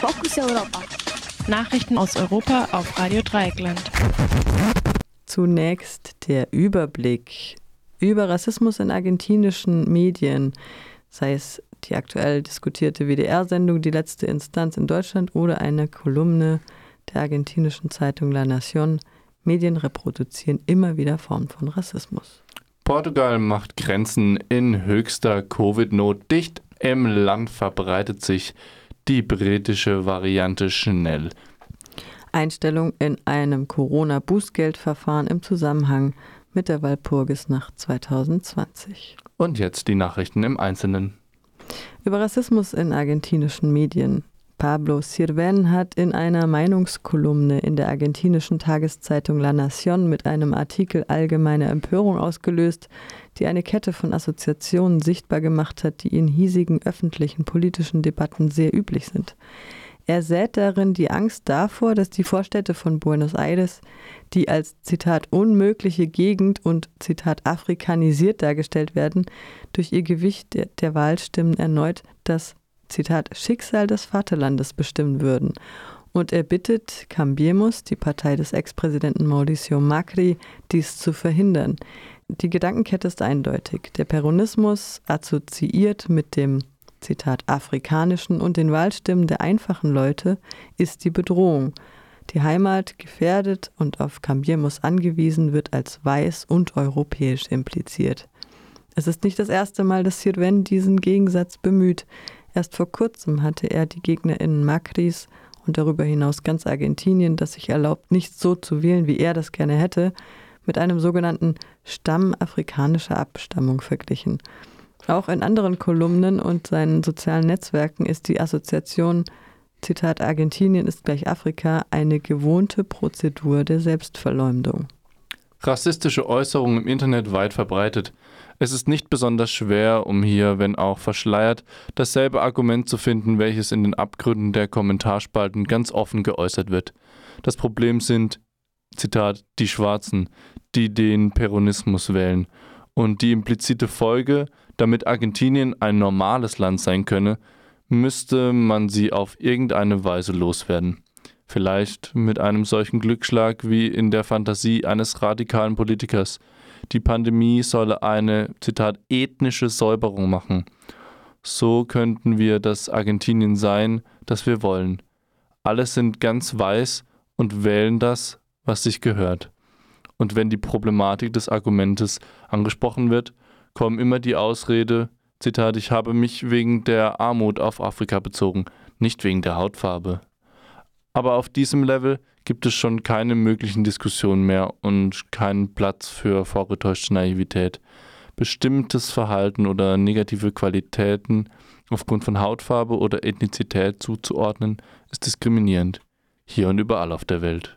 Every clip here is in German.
Fokus Europa. Nachrichten aus Europa auf Radio Dreieckland. Zunächst der Überblick über Rassismus in argentinischen Medien, sei es die aktuell diskutierte WDR-Sendung Die letzte Instanz in Deutschland oder eine Kolumne der argentinischen Zeitung La Nación. Medien reproduzieren immer wieder Formen von Rassismus. Portugal macht Grenzen in höchster Covid-Not dicht. Im Land verbreitet sich die britische Variante schnell. Einstellung in einem Corona-Bußgeldverfahren im Zusammenhang mit der Walpurgisnacht 2020. Und jetzt die Nachrichten im Einzelnen. Über Rassismus in argentinischen Medien. Pablo Sirven hat in einer Meinungskolumne in der argentinischen Tageszeitung La Nación mit einem Artikel allgemeine Empörung ausgelöst, die eine Kette von Assoziationen sichtbar gemacht hat, die in hiesigen öffentlichen politischen Debatten sehr üblich sind. Er sät darin die Angst davor, dass die Vorstädte von Buenos Aires, die als Zitat unmögliche Gegend und Zitat afrikanisiert dargestellt werden, durch ihr Gewicht der, der Wahlstimmen erneut das Zitat Schicksal des Vaterlandes bestimmen würden. Und er bittet Cambiemos, die Partei des Ex-Präsidenten Mauricio Macri, dies zu verhindern. Die Gedankenkette ist eindeutig. Der Peronismus assoziiert mit dem Zitat, afrikanischen und den Wahlstimmen der einfachen Leute ist die Bedrohung. Die Heimat gefährdet und auf Cambiemos angewiesen wird als weiß und europäisch impliziert. Es ist nicht das erste Mal, dass Sirven diesen Gegensatz bemüht. Erst vor kurzem hatte er die GegnerInnen Macris und darüber hinaus ganz Argentinien, das sich erlaubt, nicht so zu wählen, wie er das gerne hätte, mit einem sogenannten Stamm afrikanischer Abstammung verglichen. Auch in anderen Kolumnen und seinen sozialen Netzwerken ist die Assoziation Zitat Argentinien ist gleich Afrika eine gewohnte Prozedur der Selbstverleumdung. Rassistische Äußerungen im Internet weit verbreitet. Es ist nicht besonders schwer, um hier, wenn auch verschleiert, dasselbe Argument zu finden, welches in den Abgründen der Kommentarspalten ganz offen geäußert wird. Das Problem sind, Zitat, die Schwarzen, die den Peronismus wählen. Und die implizite Folge, damit Argentinien ein normales Land sein könne, müsste man sie auf irgendeine Weise loswerden. Vielleicht mit einem solchen Glückschlag wie in der Fantasie eines radikalen Politikers. Die Pandemie solle eine, Zitat, ethnische Säuberung machen. So könnten wir das Argentinien sein, das wir wollen. Alle sind ganz weiß und wählen das, was sich gehört. Und wenn die Problematik des Argumentes angesprochen wird, kommen immer die Ausrede, Zitat, ich habe mich wegen der Armut auf Afrika bezogen, nicht wegen der Hautfarbe. Aber auf diesem Level gibt es schon keine möglichen Diskussionen mehr und keinen Platz für vorgetäuschte Naivität. Bestimmtes Verhalten oder negative Qualitäten aufgrund von Hautfarbe oder Ethnizität zuzuordnen, ist diskriminierend, hier und überall auf der Welt.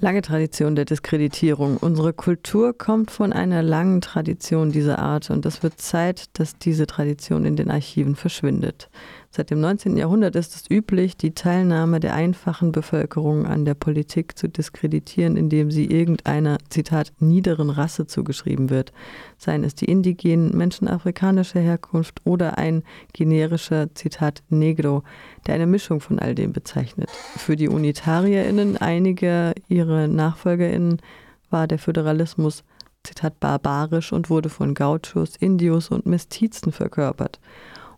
Lange Tradition der Diskreditierung. Unsere Kultur kommt von einer langen Tradition dieser Art und es wird Zeit, dass diese Tradition in den Archiven verschwindet. Seit dem 19. Jahrhundert ist es üblich, die Teilnahme der einfachen Bevölkerung an der Politik zu diskreditieren, indem sie irgendeiner, Zitat, niederen Rasse zugeschrieben wird, seien es die indigenen Menschen afrikanischer Herkunft oder ein generischer, Zitat, Negro, der eine Mischung von all dem bezeichnet. Für die UnitarierInnen, einige ihre NachfolgerInnen, war der Föderalismus Zitat barbarisch und wurde von Gauchos, Indios und Mestizen verkörpert.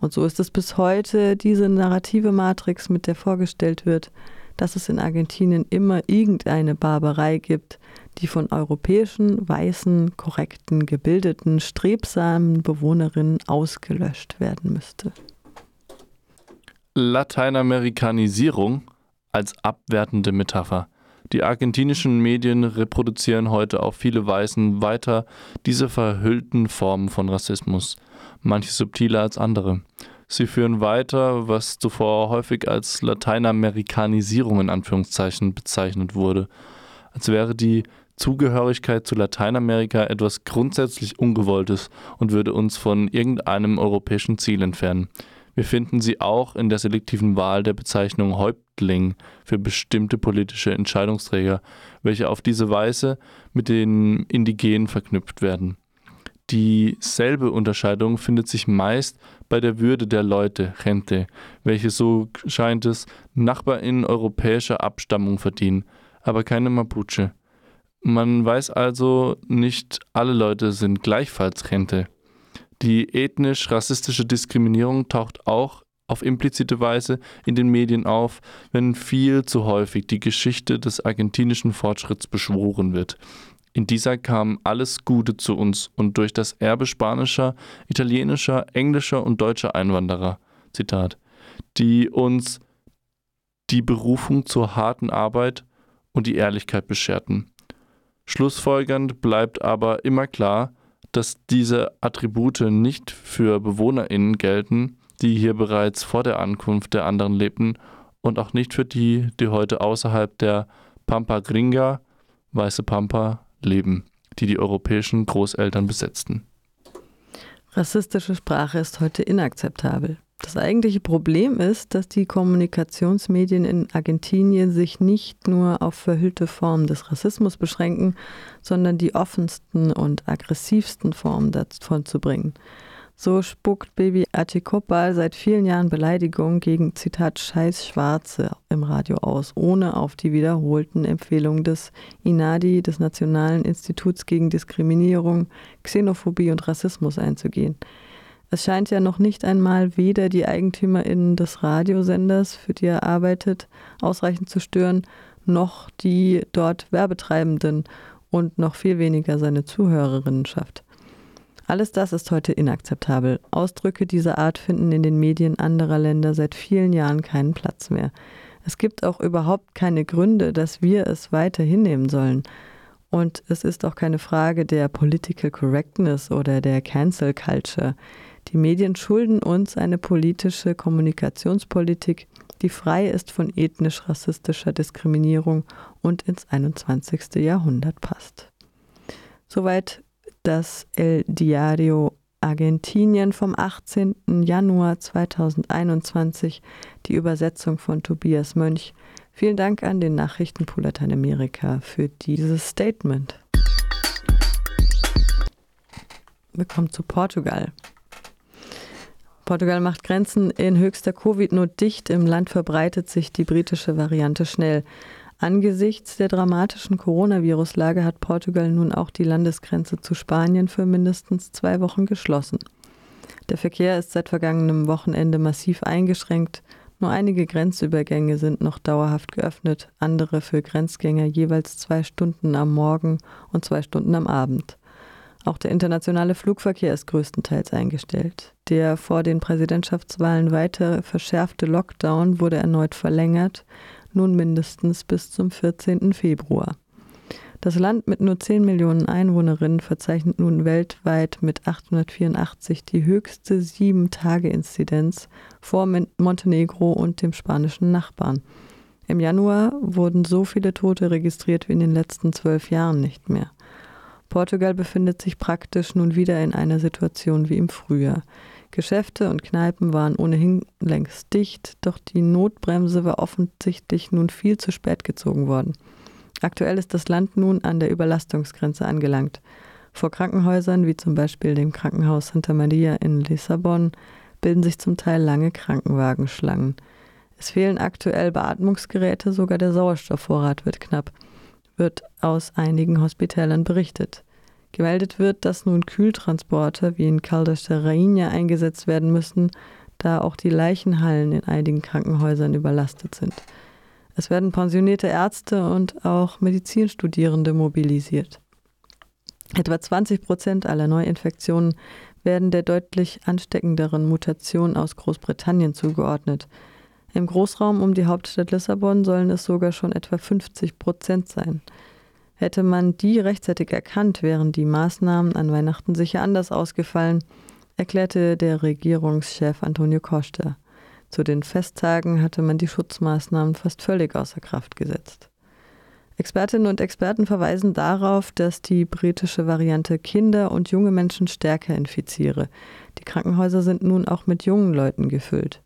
Und so ist es bis heute diese narrative Matrix, mit der vorgestellt wird, dass es in Argentinien immer irgendeine Barbarei gibt, die von europäischen, weißen, korrekten, gebildeten, strebsamen Bewohnerinnen ausgelöscht werden müsste. Lateinamerikanisierung als abwertende Metapher. Die argentinischen Medien reproduzieren heute auf viele Weisen weiter diese verhüllten Formen von Rassismus manche subtiler als andere. Sie führen weiter, was zuvor häufig als Lateinamerikanisierung in Anführungszeichen bezeichnet wurde, als wäre die Zugehörigkeit zu Lateinamerika etwas grundsätzlich Ungewolltes und würde uns von irgendeinem europäischen Ziel entfernen. Wir finden sie auch in der selektiven Wahl der Bezeichnung Häuptling für bestimmte politische Entscheidungsträger, welche auf diese Weise mit den Indigenen verknüpft werden. Dieselbe Unterscheidung findet sich meist bei der Würde der Leute, Gente, welche, so scheint es, NachbarInnen europäischer Abstammung verdienen, aber keine Mapuche. Man weiß also, nicht alle Leute sind gleichfalls Gente. Die ethnisch-rassistische Diskriminierung taucht auch auf implizite Weise in den Medien auf, wenn viel zu häufig die Geschichte des argentinischen Fortschritts beschworen wird. In dieser kam alles Gute zu uns und durch das Erbe spanischer, italienischer, englischer und deutscher Einwanderer, Zitat, die uns die Berufung zur harten Arbeit und die Ehrlichkeit bescherten. Schlussfolgernd bleibt aber immer klar, dass diese Attribute nicht für BewohnerInnen gelten, die hier bereits vor der Ankunft der anderen lebten und auch nicht für die, die heute außerhalb der Pampa Gringa, weiße Pampa, leben, die die europäischen Großeltern besetzten. Rassistische Sprache ist heute inakzeptabel. Das eigentliche Problem ist, dass die Kommunikationsmedien in Argentinien sich nicht nur auf verhüllte Formen des Rassismus beschränken, sondern die offensten und aggressivsten Formen davon zu bringen. So spuckt Baby Achikopal seit vielen Jahren Beleidigungen gegen Zitat Scheiß Schwarze im Radio aus, ohne auf die wiederholten Empfehlungen des INADI, des Nationalen Instituts gegen Diskriminierung, Xenophobie und Rassismus einzugehen. Es scheint ja noch nicht einmal weder die EigentümerInnen des Radiosenders, für die er arbeitet, ausreichend zu stören, noch die dort Werbetreibenden und noch viel weniger seine Zuhörerinnenschaft. Alles das ist heute inakzeptabel. Ausdrücke dieser Art finden in den Medien anderer Länder seit vielen Jahren keinen Platz mehr. Es gibt auch überhaupt keine Gründe, dass wir es weiter hinnehmen sollen. Und es ist auch keine Frage der Political Correctness oder der Cancel Culture. Die Medien schulden uns eine politische Kommunikationspolitik, die frei ist von ethnisch-rassistischer Diskriminierung und ins 21. Jahrhundert passt. Soweit das El Diario Argentinien vom 18. Januar 2021, die Übersetzung von Tobias Mönch. Vielen Dank an den Nachrichtenpool Lateinamerika für dieses Statement. Wir kommen zu Portugal. Portugal macht Grenzen in höchster Covid-Not dicht. Im Land verbreitet sich die britische Variante schnell. Angesichts der dramatischen Coronavirus-Lage hat Portugal nun auch die Landesgrenze zu Spanien für mindestens zwei Wochen geschlossen. Der Verkehr ist seit vergangenem Wochenende massiv eingeschränkt. Nur einige Grenzübergänge sind noch dauerhaft geöffnet, andere für Grenzgänger jeweils zwei Stunden am Morgen und zwei Stunden am Abend. Auch der internationale Flugverkehr ist größtenteils eingestellt. Der vor den Präsidentschaftswahlen weiter verschärfte Lockdown wurde erneut verlängert nun mindestens bis zum 14. Februar. Das Land mit nur 10 Millionen Einwohnerinnen verzeichnet nun weltweit mit 884 die höchste 7-Tage-Inzidenz vor Montenegro und dem spanischen Nachbarn. Im Januar wurden so viele Tote registriert wie in den letzten zwölf Jahren nicht mehr. Portugal befindet sich praktisch nun wieder in einer Situation wie im Frühjahr. Geschäfte und Kneipen waren ohnehin längst dicht, doch die Notbremse war offensichtlich nun viel zu spät gezogen worden. Aktuell ist das Land nun an der Überlastungsgrenze angelangt. Vor Krankenhäusern, wie zum Beispiel dem Krankenhaus Santa Maria in Lissabon, bilden sich zum Teil lange Krankenwagenschlangen. Es fehlen aktuell Beatmungsgeräte, sogar der Sauerstoffvorrat wird knapp, wird aus einigen Hospitälern berichtet. Gemeldet wird, dass nun Kühltransporte wie in Caldas de Rainha eingesetzt werden müssen, da auch die Leichenhallen in einigen Krankenhäusern überlastet sind. Es werden pensionierte Ärzte und auch Medizinstudierende mobilisiert. Etwa 20 Prozent aller Neuinfektionen werden der deutlich ansteckenderen Mutation aus Großbritannien zugeordnet. Im Großraum um die Hauptstadt Lissabon sollen es sogar schon etwa 50 Prozent sein. Hätte man die rechtzeitig erkannt, wären die Maßnahmen an Weihnachten sicher anders ausgefallen, erklärte der Regierungschef Antonio Costa. Zu den Festtagen hatte man die Schutzmaßnahmen fast völlig außer Kraft gesetzt. Expertinnen und Experten verweisen darauf, dass die britische Variante Kinder und junge Menschen stärker infiziere. Die Krankenhäuser sind nun auch mit jungen Leuten gefüllt.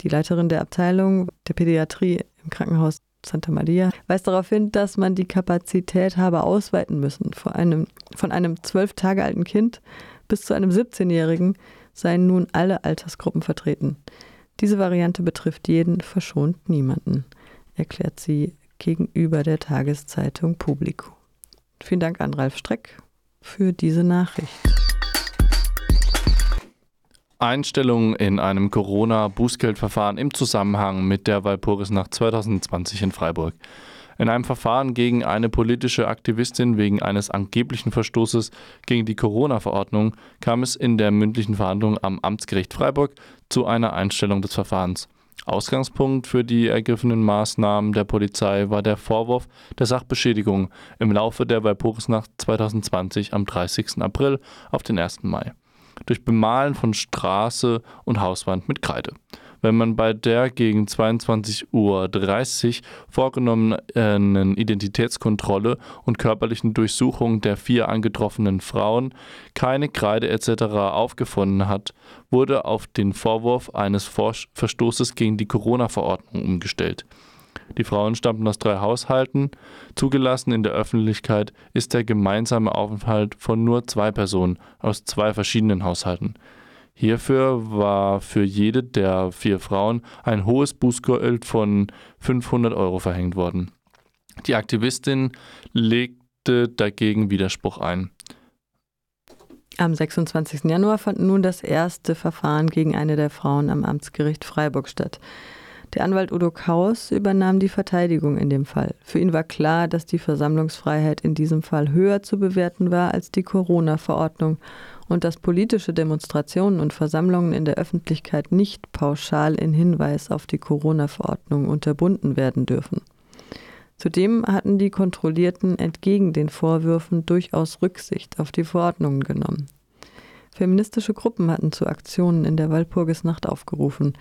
Die Leiterin der Abteilung der Pädiatrie im Krankenhaus Santa Maria weist darauf hin, dass man die Kapazität habe ausweiten müssen. Von einem, von einem zwölf Tage alten Kind Bis zu einem 17-Jährigen seien nun alle Altersgruppen vertreten. Diese Variante betrifft jeden, verschont niemanden, erklärt sie gegenüber der Tageszeitung Publico. Vielen Dank an Ralf Streck für diese Nachricht. Einstellungen in einem Corona-Bußgeldverfahren im Zusammenhang mit der Walpurgisnacht 2020 in Freiburg. In einem Verfahren gegen eine politische Aktivistin wegen eines angeblichen Verstoßes gegen die Corona-Verordnung kam es in der mündlichen Verhandlung am Amtsgericht Freiburg zu einer Einstellung des Verfahrens. Ausgangspunkt für die ergriffenen Maßnahmen der Polizei war der Vorwurf der Sachbeschädigung im Laufe der Walpurgisnacht 2020 am 30. April auf den 1. Mai durch Bemalen von Straße und Hauswand mit Kreide. Wenn man bei der gegen 22.30 Uhr vorgenommenen Identitätskontrolle und körperlichen Durchsuchung der vier angetroffenen Frauen keine Kreide etc. aufgefunden hat, wurde auf den Vorwurf eines Verstoßes gegen die Corona-Verordnung umgestellt. Die Frauen stammten aus drei Haushalten. Zugelassen in der Öffentlichkeit ist der gemeinsame Aufenthalt von nur zwei Personen aus zwei verschiedenen Haushalten. Hierfür war für jede der vier Frauen ein hohes Bußgeld von 500 Euro verhängt worden. Die Aktivistin legte dagegen Widerspruch ein. Am 26. Januar fand nun das erste Verfahren gegen eine der Frauen am Amtsgericht Freiburg statt. Der Anwalt Udo Kaus übernahm die Verteidigung in dem Fall. Für ihn war klar, dass die Versammlungsfreiheit in diesem Fall höher zu bewerten war als die Corona-Verordnung und dass politische Demonstrationen und Versammlungen in der Öffentlichkeit nicht pauschal in Hinweis auf die Corona-Verordnung unterbunden werden dürfen. Zudem hatten die Kontrollierten entgegen den Vorwürfen durchaus Rücksicht auf die Verordnungen genommen. Feministische Gruppen hatten zu Aktionen in der Walpurgisnacht aufgerufen.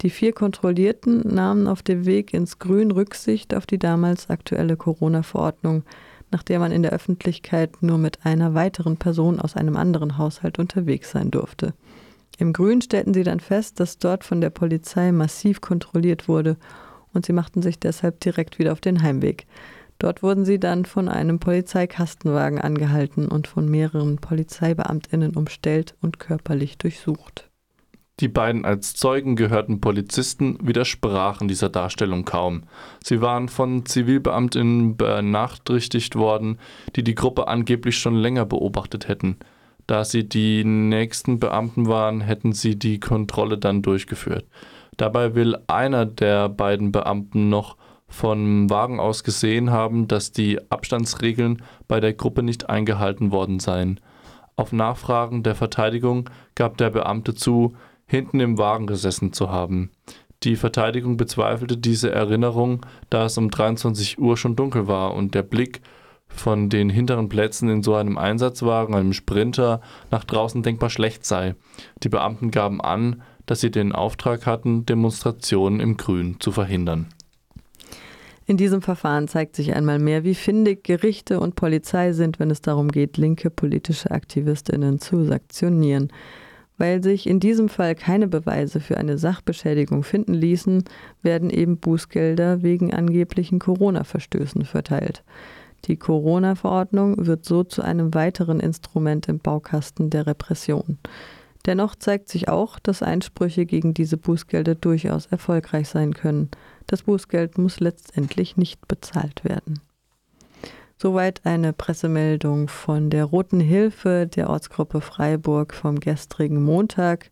Die vier Kontrollierten nahmen auf dem Weg ins Grün Rücksicht auf die damals aktuelle Corona-Verordnung, nach der man in der Öffentlichkeit nur mit einer weiteren Person aus einem anderen Haushalt unterwegs sein durfte. Im Grün stellten sie dann fest, dass dort von der Polizei massiv kontrolliert wurde und sie machten sich deshalb direkt wieder auf den Heimweg. Dort wurden sie dann von einem Polizeikastenwagen angehalten und von mehreren Polizeibeamtinnen umstellt und körperlich durchsucht. Die beiden als Zeugen gehörten Polizisten widersprachen dieser Darstellung kaum. Sie waren von Zivilbeamtinnen benachrichtigt worden, die die Gruppe angeblich schon länger beobachtet hätten. Da sie die nächsten Beamten waren, hätten sie die Kontrolle dann durchgeführt. Dabei will einer der beiden Beamten noch vom Wagen aus gesehen haben, dass die Abstandsregeln bei der Gruppe nicht eingehalten worden seien. Auf Nachfragen der Verteidigung gab der Beamte zu, hinten im Wagen gesessen zu haben. Die Verteidigung bezweifelte diese Erinnerung, da es um 23 Uhr schon dunkel war und der Blick von den hinteren Plätzen in so einem Einsatzwagen, einem Sprinter, nach draußen denkbar schlecht sei. Die Beamten gaben an, dass sie den Auftrag hatten, Demonstrationen im Grün zu verhindern. In diesem Verfahren zeigt sich einmal mehr, wie findig Gerichte und Polizei sind, wenn es darum geht, linke politische Aktivistinnen zu sanktionieren. Weil sich in diesem Fall keine Beweise für eine Sachbeschädigung finden ließen, werden eben Bußgelder wegen angeblichen Corona-Verstößen verteilt. Die Corona-Verordnung wird so zu einem weiteren Instrument im Baukasten der Repression. Dennoch zeigt sich auch, dass Einsprüche gegen diese Bußgelder durchaus erfolgreich sein können. Das Bußgeld muss letztendlich nicht bezahlt werden. Soweit eine Pressemeldung von der Roten Hilfe der Ortsgruppe Freiburg vom gestrigen Montag.